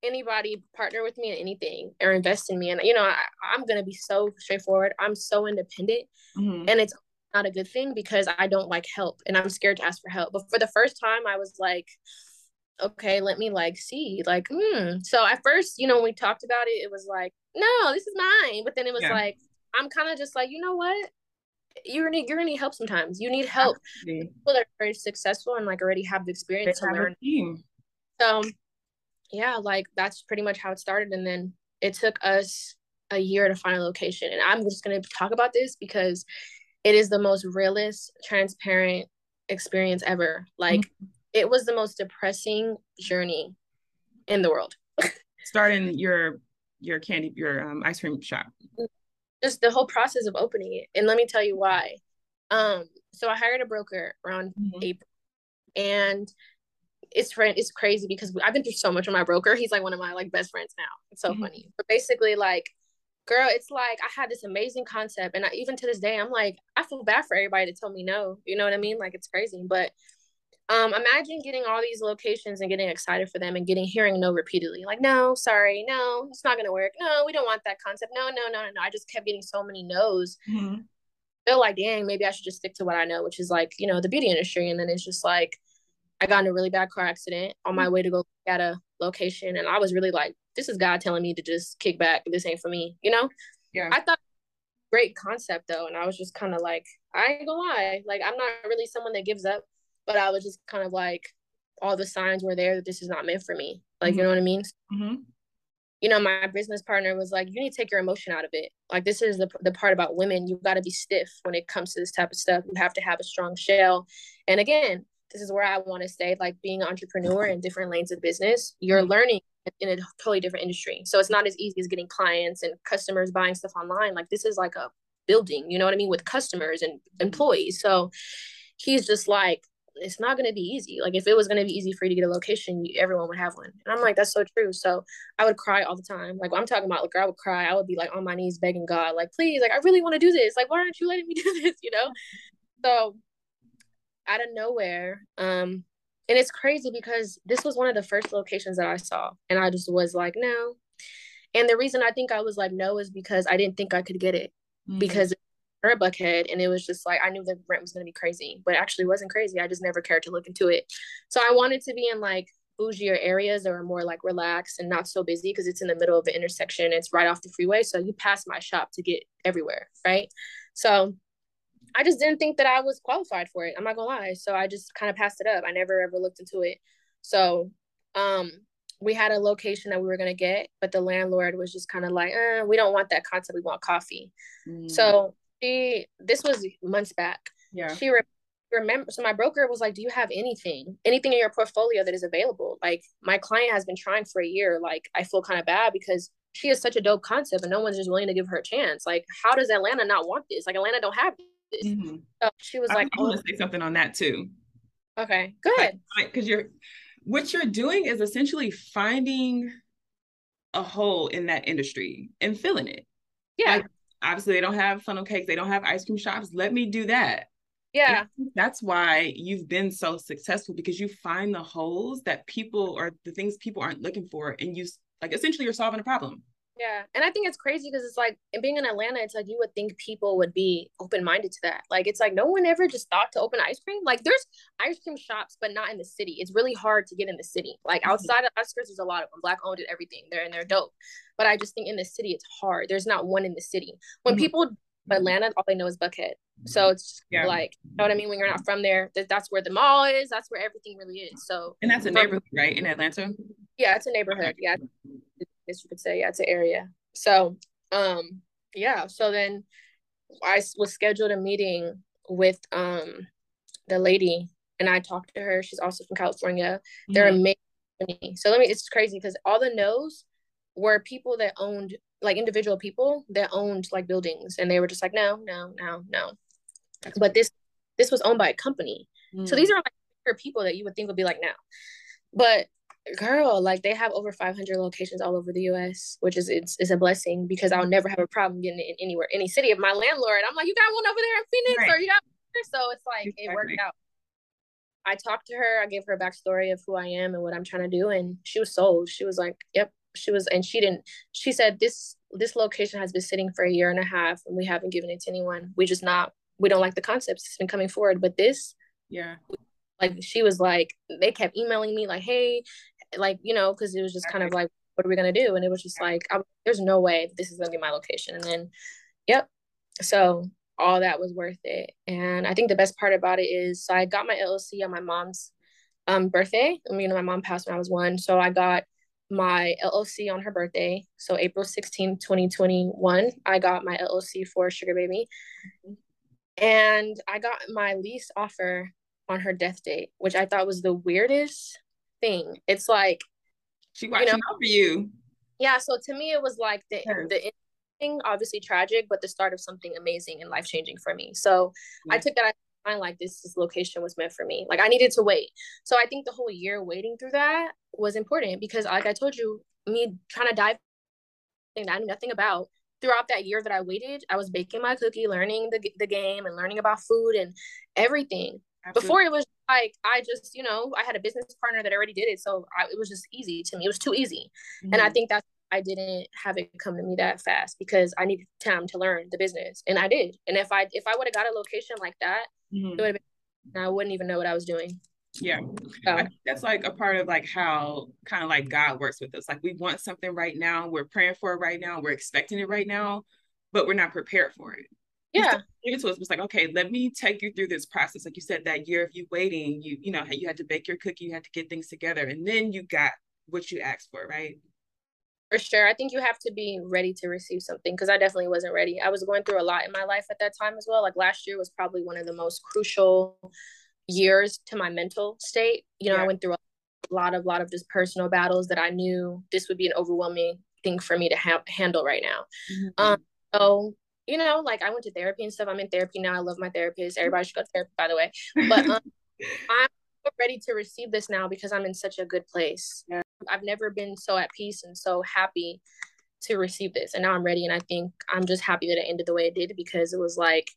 anybody partner with me in anything or invest in me. And, you know, I, I'm going to be so straightforward. I'm so independent. Mhm. And it's not a good thing because I don't like help and I'm scared to ask for help. But for the first time, I was like, okay, let me like see. Like, hmm. So at first, you know, when we talked about it, it was like, no, this is mine. But then it was Yeah. like, I'm kind of just like, you know what? You're gonna you're gonna need help sometimes. You need help. Absolutely. People that are very successful and like already have the They experience to learn so yeah like that's pretty much how it started and then it took us a year to find a location and i'm just going to talk about this because it is the most realist transparent experience ever like it was the most depressing journey in the world Starting your your candy your um ice cream shop. Just the whole process of opening it and let me tell you why Um, so I hired a broker around mm-hmm. April, and it's friend it's crazy because I've been through so much with my broker. He's like one of my like best friends now. It's so mm-hmm. funny. But basically, like, girl, it's like I had this amazing concept, and I, even to this day, I'm like, I feel bad for everybody to tell me no. You know what I mean? Like, it's crazy. But um, imagine getting all these locations and getting excited for them and getting hearing no repeatedly. Like, no, sorry, no, it's not gonna work. No, we don't want that concept. No, no, no, no, no. I just kept getting so many no's. Mm-hmm. Feel like, dang, maybe I should just stick to what I know, which is like, you know, the beauty industry. And then it's just like I got in a really bad car accident on my mm. way to go at a location, and I was really like, "This is God telling me to just kick back. This ain't for me," you know. Yeah. I thought great concept though, and I was just kind of like, I ain't gonna lie, like I'm not really someone that gives up, but I was just kind of like, all the signs were there that this is not meant for me. Like, mm-hmm. you know what I mean? Mm-hmm. You know, my business partner was like, you need to take your emotion out of it. Like, this is the the part about women. You've got to be stiff when it comes to this type of stuff. You have to have a strong shell. And again, this is where I want to stay, like being an entrepreneur in different lanes of business, you're mm-hmm. learning in a totally different industry. So it's not as easy as getting clients and customers buying stuff online. Like this is like a building, you know what I mean, with customers and employees. So he's just like, it's not going to be easy. Like if it was going to be easy for you to get a location, you, everyone would have one. And I'm like, that's so true. So I would cry all the time. Like I'm talking about, like I would cry. I would be like on my knees begging God, like please, like I really want to do this. Like why aren't you letting me do this? You know. So out of nowhere. Um, and it's crazy because this was one of the first locations that I saw, and I just was like, no. And the reason I think I was like no is because I didn't think I could get it mm-hmm. because or a buckhead and it was just like I knew the rent was gonna be crazy, but actually wasn't crazy. I just never cared to look into it. So I wanted to be in like bougier areas that more like relaxed and not so busy because it's in the middle of an intersection. It's right off the freeway. So you pass my shop to get everywhere, right? So I just didn't think that I was qualified for it. I'm not gonna lie. So I just kind of passed it up. I never ever looked into it. So um we had a location that we were gonna get, but the landlord was just kind of like, eh, we don't want that concept. We want coffee. Mm. So she this was months back. Yeah. She re- remember so my broker was like, Do you have anything? Anything in your portfolio that is available? Like my client has been trying for a year. Like I feel kind of bad because she has such a dope concept and no one's just willing to give her a chance. Like, how does Atlanta not want this? Like Atlanta don't have this. Mm-hmm. So she was I like, I want to say something on that too. Okay, good. Because you're what you're doing is essentially finding a hole in that industry and filling it. Yeah. Like, obviously they don't have funnel cakes, they don't have ice cream shops. Let me do that. Yeah. That's why you've been so successful because you find the holes that people or the things people aren't looking for and you like essentially you're solving a problem. Yeah. And I think it's crazy because it's like being in Atlanta, it's like you would think people would be open minded to that. Like it's like no one ever just thought to open ice cream. Like there's ice cream shops, but not in the city. It's really hard to get in the city. Like mm-hmm. outside of Oscars, there's a lot of them. Black owned and everything. They're and they're dope. But I just think in the city it's hard. There's not one in the city. When mm-hmm. people Atlanta, all they know is Buckhead. So it's yeah. like, you know what I mean? When you're not from there, that, that's where the mall is. That's where everything really is. So and that's a neighborhood, right? In Atlanta. Yeah, it's a neighborhood. Yeah, guess you could say. Yeah, it's an area. So, um, yeah. So then I was scheduled a meeting with um the lady, and I talked to her. She's also from California. Mm-hmm. They're amazing. So let me. It's crazy because all the no's were people that owned like individual people that owned like buildings, and they were just like, no, no, no, no. That's but this this was owned by a company. Mm-hmm. So these are like people that you would think would be like now. But girl like they have over 500 locations all over the us which is it's, it's a blessing because i'll never have a problem getting in anywhere any city of my landlord. I'm like you got one over there in phoenix right. or you got so it's like exactly. it worked out. I talked to her i gave her a backstory of who i am and what i'm trying to do and she was sold. She was like yep. She was and she didn't she said this this location has been sitting for a year and a half and we haven't given it to anyone. We just not we don't like the concepts. It's been coming forward. But this yeah. like she was like they kept emailing me like hey like you know because it was just kind of like what are we gonna do? And it was just like I, there's no way this is gonna be my location. And then yep. So all that was worth it. And i think the best part about it is so i got my llc on my mom's um birthday. I mean my mom passed when i was one. So i got my llc on her birthday. So april 16 2021 i got my llc for sugar baby. Mm-hmm. and i got my lease offer on her death date which i thought was the weirdest thing. It's like she watching you know, out for you. Yeah. So to me, it was like the the obviously tragic, but the start of something amazing and life changing for me. So I took that I find like this, this location was meant for me. Like I needed to wait. So I think the whole year waiting through that was important because like I told you, me trying to dive thing that I knew nothing about throughout that year that I waited, I was baking my cookie, learning the the game and learning about food and everything. Absolutely. Before it was like I just, you know, I had a business partner that already did it, so I, it was just easy to me. It was too easy, mm-hmm. and I mm-hmm. think that I didn't have it come to me that fast because I needed time to learn the business, and I did. And if I if I would have got a location like that, mm-hmm. it would have been. I wouldn't even know what I was doing. Yeah. So. that's like a part of like how kind of like God works with us. Like we want something right now, we're praying for it right now, we're expecting it right now, but we're not prepared for it. Yeah. It to us. It's like, okay, let me take you through this process. Like you said, that year of you waiting, you, you know, you had to bake your cookie, you had to get things together, and then you got what you asked for, right? For sure. I think you have to be ready to receive something because I definitely wasn't ready. I was going through a lot in my life at that time as well. Like last year was probably one of the most crucial years to my mental state. You know, yeah. I went through a lot of lot of just personal battles that I knew this would be an overwhelming thing for me to ha- handle right now. Mm-hmm. Um, so you know, like I went to therapy and stuff. I'm in therapy now. I love my therapist. Everybody should go to therapy, by the way. But um, I'm ready to receive this now because I'm in such a good place. Yeah. I've never been so at peace and so happy to receive this, and now I'm ready. And I think I'm just happy that it ended the way it did because it was like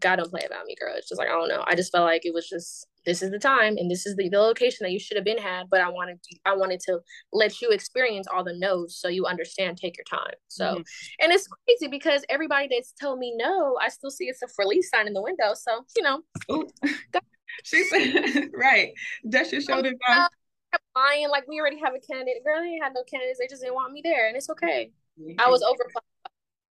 God don't play about me, girl. It's just like I don't know. I just felt like it was just this is the time and this is the, the location that you should have been had. But I wanted to, I wanted to let you experience all the no's so you understand. Take your time. So, mm-hmm. and it's crazy because everybody that's told me no, I still see it's a for lease sign in the window. So you know, she said right. That's your shoulder. Uh, lying like we already have a candidate. Girl, they had no candidates. They just didn't want me there, and it's okay. Mm-hmm. I was over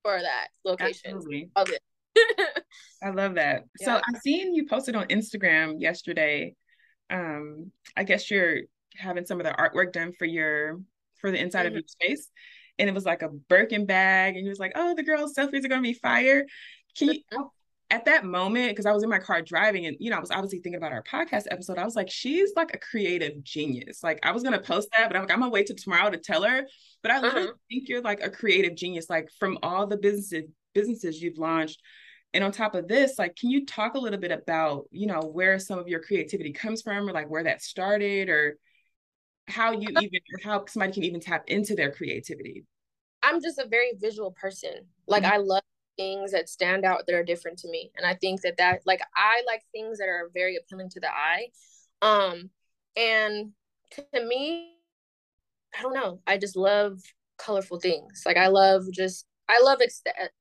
for that location. Absolutely. Of it. I love that. Yeah. So I seen you posted on Instagram yesterday. Um, I guess you're having some of the artwork done for your for the inside mm-hmm. of your space. And it was like a Birkin bag, and you was like, "Oh, the girls' selfies are gonna be fire." Can you, mm-hmm. at that moment, because I was in my car driving, and you know, I was obviously thinking about our podcast episode. I was like, "She's like a creative genius." Like, I was gonna post that, but I'm like, I'm gonna wait till tomorrow to tell her. But I literally mm-hmm. think you're like a creative genius. Like, from all the businesses businesses you've launched, and on top of this like can you talk a little bit about you know where some of your creativity comes from or like where that started or how you uh even how somebody can even tap into their creativity? I'm just a very visual person. Like mm-hmm. i love things that stand out that are different to me and i think that that like i like things that are very appealing to the eye. Um and to me i don't know. I just love colorful things. Like i love just I love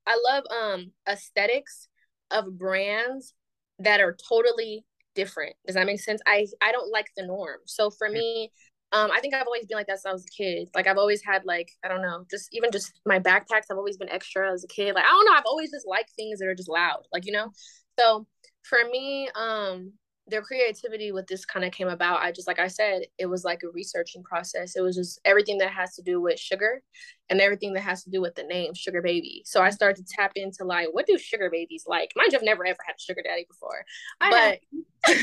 I love um aesthetics of brands that are totally different. Does that make sense? I I don't like the norm. So for me, um, I think I've always been like that since I was a kid. Like I've always had like I don't know, just even just my backpacks. I've always been extra as a kid. Like I don't know. I've always just liked things that are just loud. Like you know. So for me, um, their creativity with this kind of came about. I just like I said, it was like a researching process. It was just everything that has to do with sugar and everything that has to do with the name Sugar Baby. So I started to tap into like what do sugar babies like? Mind you, I've never ever had a sugar daddy before. I but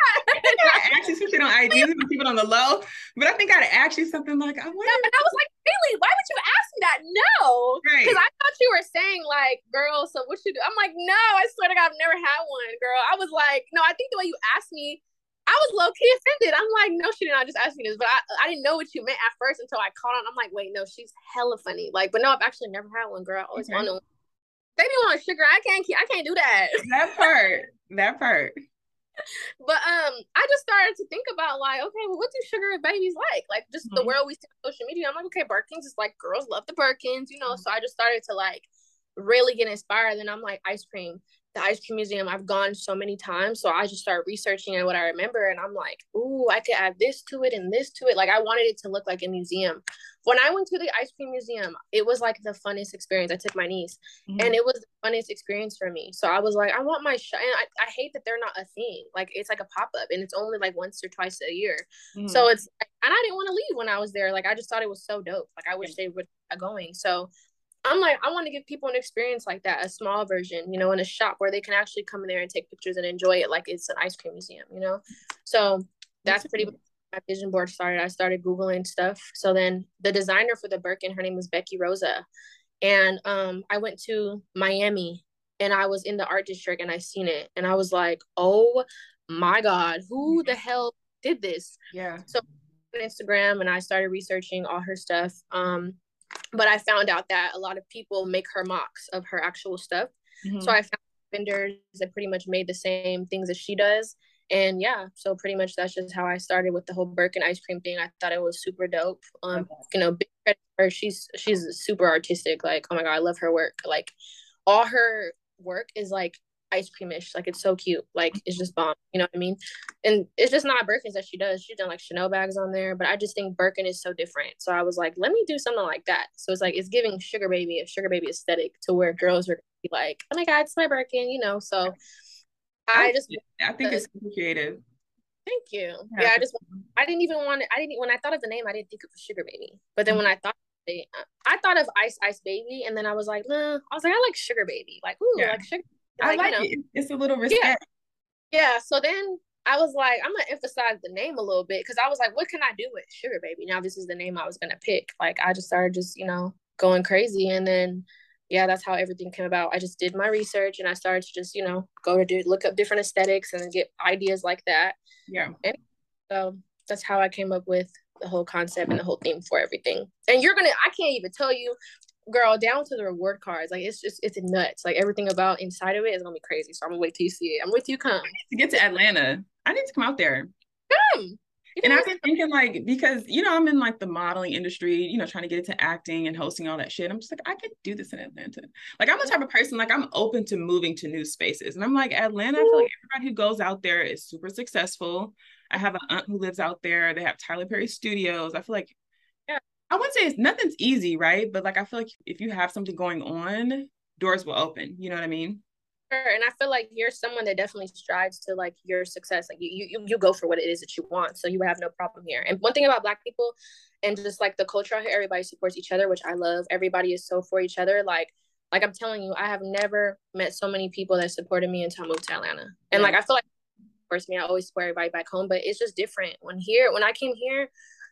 I asked you some shit on IG, it on the low, but I think I'd ask you something like, I wonder. No, and I was like, really? Why would you ask me that? No, because right. I thought you were saying like, girl. So what should you do? I'm like, no. I swear to God, I've never had one, girl. I was like, no. I think the way you asked me, I was low key offended. I'm like, no, she did not just ask me this, but I, I didn't know what you meant at first until I caught on. I'm like, wait, no, she's hella funny. Like, but no, I've actually never had one, girl. I always okay. wanted one. They didn't want sugar. I can't. I can't do that. That part. That part but um, I just started to think about like, okay, well, what do sugar babies like? Like just mm-hmm. the world we see on social media. I'm like, okay, Birkins is like girls love the Birkins, you know. Mm-hmm. So I just started to like really get inspired. And I'm like, ice cream the ice cream museum I've gone so many times. So I just started researching and what I remember and I'm like, ooh, I could add this to it and this to it. Like I wanted it to look like a museum. When I went to the ice cream museum, it was like the funnest experience. I took my niece mm-hmm. and it was the funnest experience for me. So I was like, I want my sh-. and I, I hate that they're not a thing. Like it's like a pop-up and it's only like once or twice a year. Mm-hmm. So it's and I didn't want to leave when I was there. Like I just thought it was so dope. Like I wish they would going. So I'm like, I want to give people an experience like that, a small version, you know, in a shop where they can actually come in there and take pictures and enjoy it like it's an ice cream museum, you know? So that's pretty much my vision board started. I started Googling stuff. So then the designer for the Birkin, her name was Becky Rosa. and um I went to Miami and I was in the art district and I seen it and I was like, oh my god, who the hell did this? Yeah. So Instagram and I started researching all her stuff. Um, but I found out that a lot of people make her mocks of her actual stuff. Mm-hmm. So I found vendors that pretty much made the same things as she does. And yeah, so pretty much that's just how I started with the whole Birkin ice cream thing. I thought it was super dope. Um, okay. you know, big credit her. She's she's super artistic. Like, oh my god, I love her work. Like, all her work is like ice creamish. Like it's so cute. Like it's just bomb. You know what I mean? And it's just not Birkins that she does. She's done like Chanel bags on there, but I just think Birkin is so different. So I was like, let me do something like that. So it's like it's giving sugar baby a sugar baby aesthetic to where girls are like, oh my god, it's my Birkin, you know. So I, I just I think it's creative. Thank you. Yeah, yeah I just I didn't even want it. I didn't when I thought of the name, I didn't think of sugar baby. But then mm-hmm. when I thought I thought of Ice Ice Baby, and then I was like, nah. I was like, I like Sugar Baby. Like, ooh, yeah. like Sugar I like, you know, it. It's a little respect. Yeah. yeah. So then I was like, I'm gonna emphasize the name a little bit because I was like, what can I do with Sugar Baby? Now this is the name I was gonna pick. Like I just started just, you know, going crazy and then yeah, that's how everything came about. I just did my research and I started to just, you know, go to do look up different aesthetics and get ideas like that. Yeah. And so that's how I came up with the whole concept and the whole theme for everything. And you're gonna I can't even tell you girl, down to the reward cards. Like it's just it's nuts. Like everything about inside of it is gonna be crazy. So I'm gonna wait till you see it. I'm with you. Come to get to Atlanta. I need to come out there. Come. And I've been thinking like because you know I'm in like the modeling industry, you know, trying to get into acting and hosting all that shit. I'm just like I could do this in Atlanta. Like I'm the type of person like I'm open to moving to new spaces, and I'm like Atlanta. I feel like everybody who goes out there is super successful. I have an aunt who lives out there. They have Tyler Perry Studios. I feel like I wouldn't say it's nothing's easy, right? But like I feel like if you have something going on, doors will open. You know what I mean? Sure. And I feel like you're someone that definitely strives to like your success. Like you, you, you go for what it is that you want. So you have no problem here. And one thing about Black people, and just like the culture out here, everybody supports each other, which I love. Everybody is so for each other. Like, like I'm telling you, I have never met so many people that supported me until I moved to Atlanta. And like I feel like, of course, me, I always support everybody back home, but it's just different. When here, when I came here,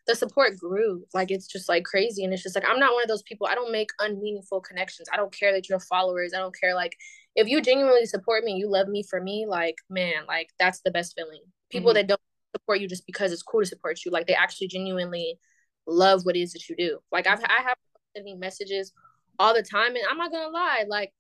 the support grew. Like it's just like crazy. And it's just like I'm not one of those people. I don't make unmeaningful connections. I don't care that you're followers. I don't care like if you genuinely support me, you love me for me, like man, like that's the best feeling. People mm-hmm. that don't support you just because it's cool to support you, like they actually genuinely love what it is that you do. Like I've I have sending messages all the time and I'm not gonna lie, like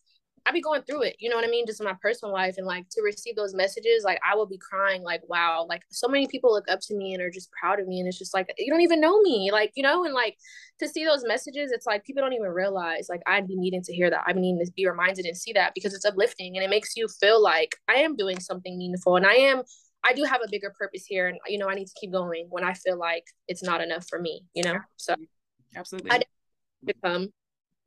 I be going through it, you know what I mean, just in my personal life. And like to receive those messages, like I will be crying, like, wow, like so many people look up to me and are just proud of me. And it's just like, you don't even know me, like, you know, and like to see those messages, it's like people don't even realize, like, I'd be needing to hear that. Be needing to be reminded and see that because it's uplifting and it makes you feel like I am doing something meaningful and I am. I do have a bigger purpose here, and you know I need to keep going when I feel like it's not enough for me. You know, so absolutely, I become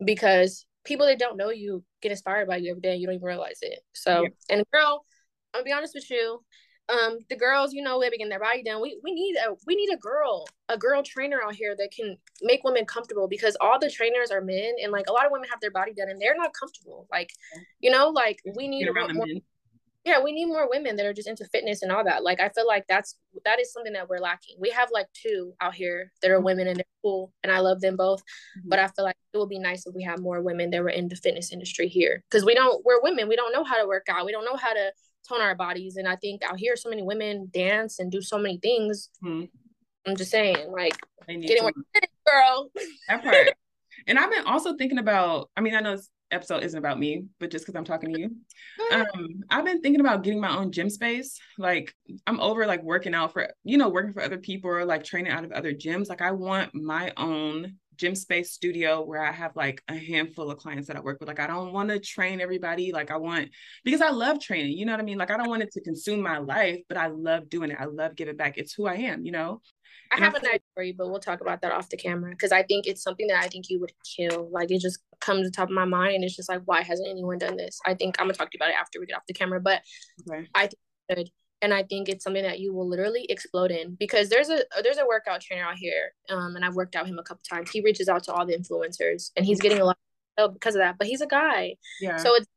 because people that don't know you get inspired by you every day. You don't even realize it. So, yeah. and girl, I'm gonna be honest with you. Um, the girls, you know, they're getting their body done. We we need a we need a girl, a girl trainer out here that can make women comfortable because all the trainers are men, and like a lot of women have their body done and they're not comfortable. Like, you know, like we need more, more yeah we need more women that are just into fitness and all that. Like i feel like that's that is something that we're lacking. We have like two out here that are women and they're cool and i love them both mm-hmm. but i feel like it would be nice if we had more women that were in the fitness industry here because we don't we're women. We don't know how to work out. We don't know how to tone our bodies and i think out here so many women dance and do so many things. Mm-hmm. i'm just saying like getting more girl. That part. And i've been also thinking about i mean i know episode isn't about me, but just because I'm talking to you. Um, I've been thinking about getting my own gym space. Like I'm over like working out for, you know, working for other people or like training out of other gyms. Like I want my own gym space studio where I have like a handful of clients that I work with. Like I don't want to train everybody. Like I want because I love training. You know what I mean? Like I don't want it to consume my life, but I love doing it. I love giving back. It's who I am, you know? I have an idea for you, but we'll talk about that off the camera because I think it's something that I think you would kill. Like it just comes to top of my mind, and it's just like, why hasn't anyone done this? I think I'm gonna talk to you about it after we get off the camera, but okay. I think and I think it's something that you will literally explode in because there's a there's a workout trainer out here, um, and I've worked out him a couple times. He reaches out to all the influencers, and he's getting a lot of because of that. But he's a guy, yeah. So it's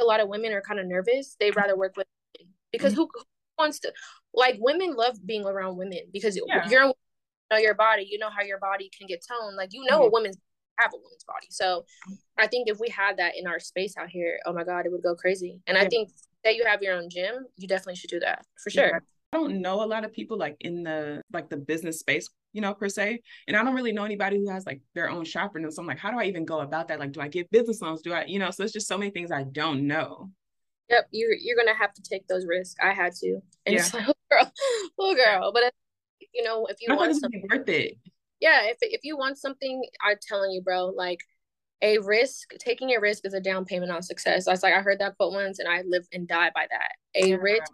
a lot of women are kind of nervous. They'd rather work with because mm-hmm. who, who wants to like women love being around women because yeah. you're know your body you know how your body can get toned like you know mm-hmm. a woman's have a woman's body. So I think if we had that in our space out here, oh my God, it would go crazy. And. I think that you have your own gym, you definitely should do that for sure. Yeah. I don't know a lot of people like in the like the business space, you know, per se. And I don't really know anybody who has like their own shop or no. so I'm like, how do I even go about that? Like, do I give business loans? Do I, you know, so it's just so many things I don't know. Yep, you're you're gonna have to take those risks. I had to. And yeah. it's like, oh girl, oh girl. But you know, if you I want something worth it. Yeah, if if you want something, I'm telling you, bro, like a risk, taking a risk is a down payment on success. I was like, I heard that quote once and I live and die by that. A risk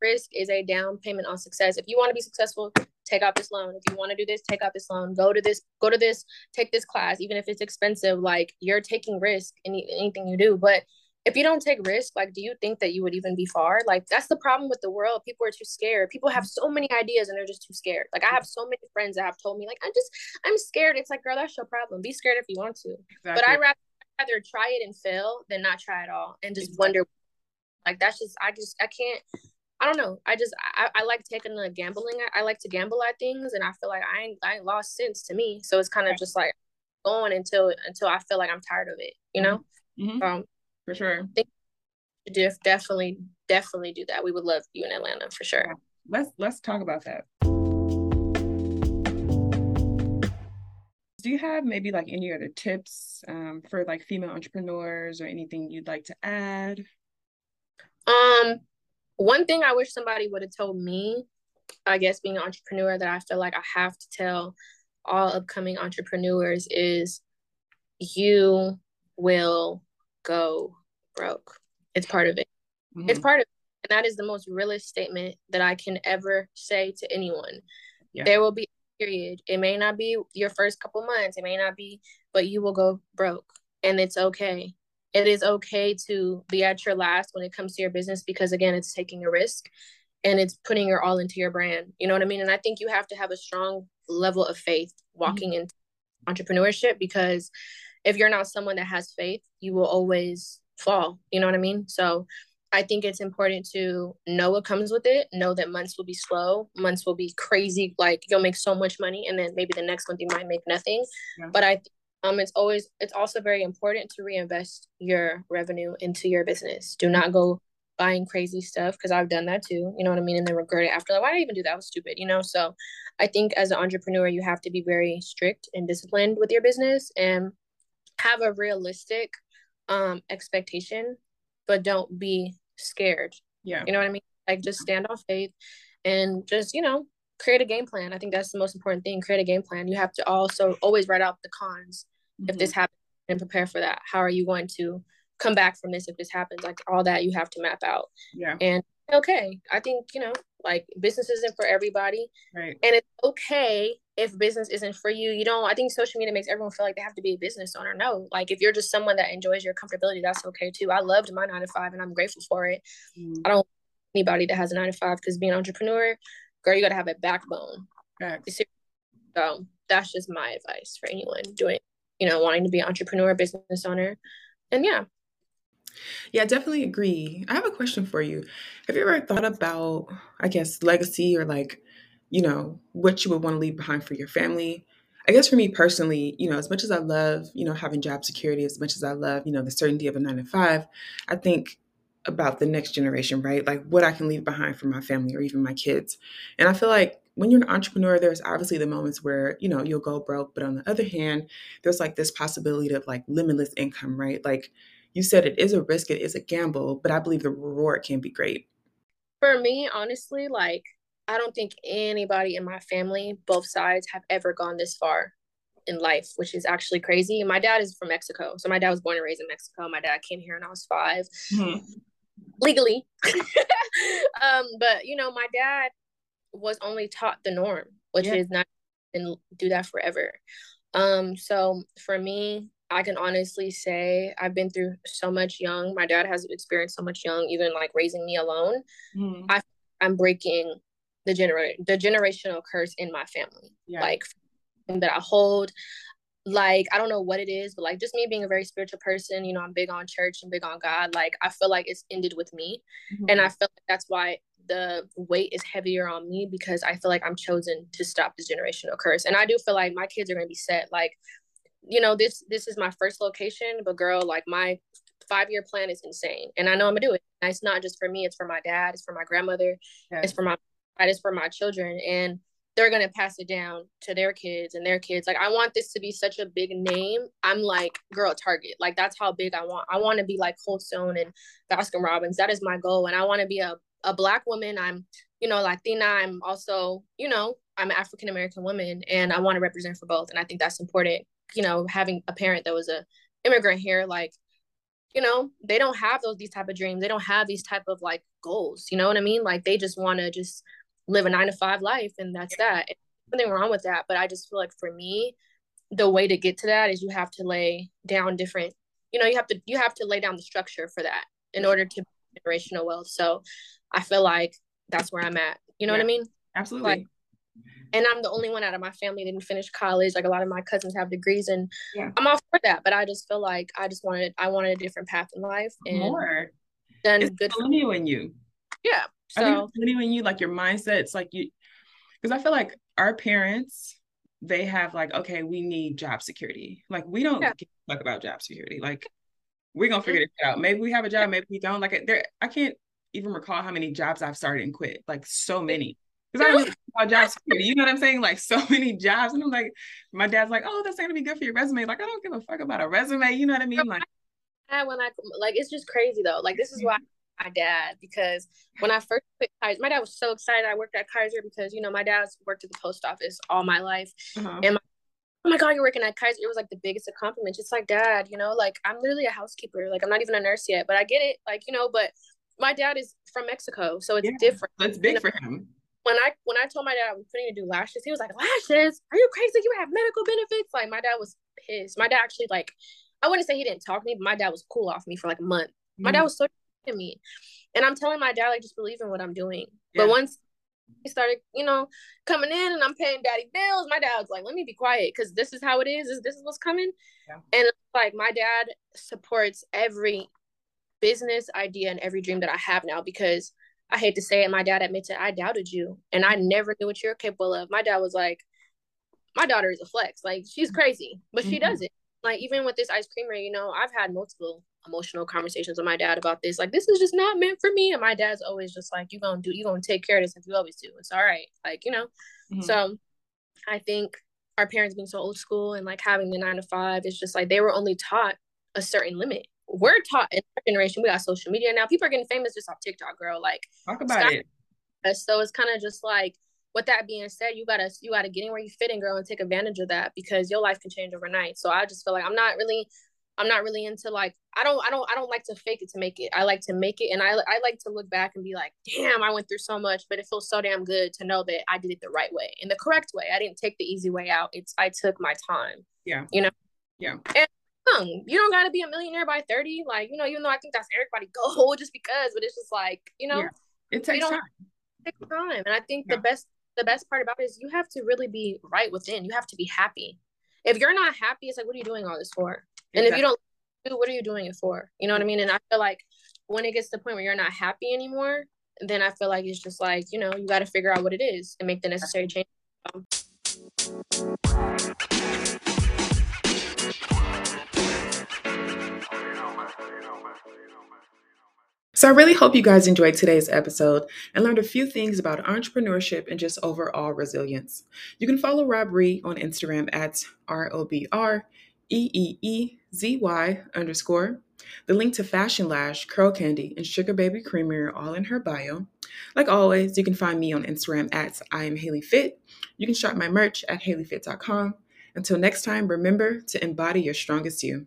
risk is a down payment on success. If you want to be successful, take out this loan. If you want to do this, take out this loan. Go to this, go to this, take this class, even if it's expensive. Like you're taking risk in anything you do. But if you don't take risk, like, do you think that you would even be far? Like, that's the problem with the world. People are too scared. People have so many ideas and they're just too scared. Like, I have so many friends that have told me, like, I'm just, I'm scared. It's like, girl, that's your problem. Be scared if you want to. Exactly. But I rather, rather try it and fail than not try at all and just exactly. wonder. Like, that's just, I just, I can't, I don't know. I just I, I like taking the gambling. I, I like to gamble at things, and I feel like I ain't I ain't lost sense to me. So it's kind of just like going until until I feel like I'm tired of it. You know. Mm-hmm. Um, for sure. Def, definitely definitely do that. We would love you in Atlanta for sure. Let's let's talk about that. Do you have maybe like any other tips um, for like female entrepreneurs or anything you'd like to add? Um, one thing I wish somebody would have told me, I guess being an entrepreneur that I feel like I have to tell all upcoming entrepreneurs is you will go broke. It's part of it. Mm-hmm. It's part of it. And that is the most realist statement that I can ever say to anyone. Yeah. There will be a period. It may not be your first couple months, it may not be, but you will go broke. And it's okay it is okay to be at your last when it comes to your business because again it's taking a risk and it's putting your all into your brand you know what i mean and i think you have to have a strong level of faith walking mm-hmm. into entrepreneurship because if you're not someone that has faith you will always fall you know what i mean so i think it's important to know what comes with it know that months will be slow months will be crazy like you'll make so much money and then maybe the next month you might make nothing yeah. but i um, it's always it's also very important to reinvest your revenue into your business. Do not go buying crazy stuff because I've done that too. You know what I mean? And then regret it after like, why did I even do that? I was stupid, you know? So I think as an entrepreneur, you have to be very strict and disciplined with your business and have a realistic um expectation, but don't be scared. Yeah. You know what I mean? Like just stand on faith and just, you know, create a game plan. I think that's the most important thing. Create a game plan. You have to also always write out the cons mm-hmm. if this mm-hmm. happens and prepare for that. How are you going to come back from this if this happens? Like all that you have to map out. Yeah. And okay, I think, you know, like business isn't for everybody. Right. And it's okay if business isn't for you. You don't I think social media makes everyone feel like they have to be a business owner. No. Like if you're just someone that enjoys your comfortability, that's okay too. I loved my nine to five and I'm grateful for it. Mm. I don't anybody that has a nine to five because being an entrepreneur, girl, you gotta have a backbone. Facts. So that's just my advice for anyone doing you know, wanting to be an entrepreneur, business owner. And yeah. Yeah, definitely agree. I have a question for you. Have you ever thought about, I guess, legacy or like, you know, what you would want to leave behind for your family? I guess for me personally, you know, as much as I love, you know, having job security, as much as I love, you know, the certainty of a nine to five, I think about the next generation, right? Like what I can leave behind for my family or even my kids. And I feel like when you're an entrepreneur, there's obviously the moments where, you know, you'll go broke. But on the other hand, there's like this possibility of like limitless income, right? Like you said, it is a risk, it is a gamble, but I believe the reward can be great. For me, honestly, like I don't think anybody in my family, both sides, have ever gone this far in life, which is actually crazy. My dad is from Mexico. So my dad was born and raised in Mexico. My dad came here when I was 5 mm-hmm. legally. um, but you know, my dad was only taught the norm, which yeah. is not and do that forever. Um, so for me, I can honestly say I've been through so much young. My dad has experienced so much young, even like raising me alone. Mm. I I'm breaking the gener the generational curse in my family. Yeah. Like that I hold like I don't know what it is, but like just me being a very spiritual person, you know, I'm big on church and big on God. Like I feel like it's ended with me, mm-hmm. and I feel like that's why the weight is heavier on me because I feel like I'm chosen to stop this generational curse. And I do feel like my kids are gonna be set. Like you know, this this is my first location, but girl, like my five year plan is insane, and I know I'm gonna do it. And it's not just for me; it's for my dad, it's for my grandmother, yeah. it's for my, it's for my children, and they're gonna pass it down to their kids and their kids. Like I want this to be such a big name. I'm like, girl, Target. Like that's how big I want. I want to be like Cold Stone and Baskin Robbins. That is my goal, and I want to be a a black woman. I'm, you know, Latina. I'm also, you know, I'm an African American woman, and I want to represent for both. And I think that's important. You know, having a parent that was a immigrant here, like you know they don't have those these type of dreams they don't have these type of like goals you know what i mean like they just want to just live a nine to five life and that's that. Nothing wrong with that but i just feel like for me the way to get to that is you have to lay down different you know you have to you have to lay down the structure for that in order to generational wealth. So i feel like that's where i'm at. You know yeah, what i mean? Absolutely. Like, and i'm the only one out of my family didn't finish college. Like a lot of my cousins have degrees and yeah. i'm all for that but i just feel like i just wanted i wanted a different path in life and more. done it's good millennial in you. Yeah so I think it's in you like your mindset's like you because i feel like our parents they have like okay we need job security like we don't yeah. talk about job security like we're gonna figure mm-hmm. it out maybe we have a job maybe we don't like there i can't even recall how many jobs i've started and quit like so many because I really about job security. You know what I'm saying? Like so many jobs. And I'm like, my dad's like, oh, that's not gonna be good for your resume. Like, I don't give a fuck about a resume. You know what I mean? Like when I like it's just crazy though. Like this is why my dad because when I first quit Kaiser, my dad was so excited I worked at Kaiser because you know my dad's worked at the post office all my life. Uh-huh. And my, oh my god, you're working at Kaiser. It was like the biggest of compliments. It's like, dad, you know, like I'm literally a housekeeper. Like I'm not even a nurse yet, but I get it. Like, you know, but my dad is from Mexico, so it's yeah, different. That's big you know? for him when I when I told my dad I was putting to do lashes, he was like, "Lashes? Are you crazy? You have medical benefits?" Like my dad was pissed. My dad actually like I wouldn't say he didn't talk to me, but my dad was cool off me for like a month. Mm. My dad mm. was so at me, and I'm telling my dad like just believe in what I'm doing. Yeah. But once he started, you know, coming in and I'm paying daddy bills, my dad was like, "Let me be quiet because this is how it is. Is this is what's coming?" Yeah. And like my dad supports every business idea and every dream that I have now because I hate to say it, my dad admitted I doubted you and I never knew what you're capable of. My dad was like, my daughter is a flex. Like she's crazy, but she mm-hmm. does it. Like even with this ice creamer, you know, I've had multiple emotional conversations with my dad about this. Like this is just not meant for me. And my dad's always just like, you're gonna do, you're gonna take care of this like you always do. It's all right. Like, you know. Mm-hmm. So I think our parents being so old school and like having the nine to five it's just like they were only taught a certain limit we're taught in our generation, we got social media now. People are getting famous just off TikTok, girl. Like talk about it. So it's kind of just like with that being said, you gotta you gotta get in where you fit in, girl, and take advantage of that because your life can change overnight. So I just feel like I'm not really I'm not really into like I don't I don't I don't like to fake it to make it. I like to make it and I I like to look back and be like, damn, I went through so much, but it feels so damn good to know that I did it the right way in the correct way. I didn't take the easy way out. It's I took my time. Yeah. You know? Yeah. And young. You don't got to be a millionaire by 30. Like, you know, even though I think that's everybody goal just because, but it's just like, you know, yeah. it takes time. It takes time. And I think yeah. the best the best part about it is you have to really be right within. You have to be happy. If you're not happy, it's like, what are you doing all this for? And if you don't do, what are you doing it for? You know what I mean? And I feel like when it gets to the point where you're not happy anymore, then I feel like it's just like, you know, you got to figure out what it is and make the necessary change. So, I really hope you guys enjoyed today's episode and learned a few things about entrepreneurship and just overall resilience. You can follow Robree on Instagram at R O B R E E E Z Y underscore. The link to Fashion Lash, Curl Candy, and Sugar Baby Creamery are all in her bio. Like always, you can find me on Instagram at I am Halee Fit. You can shop my merch at haleefit.com. Until next time, remember to embody your strongest you.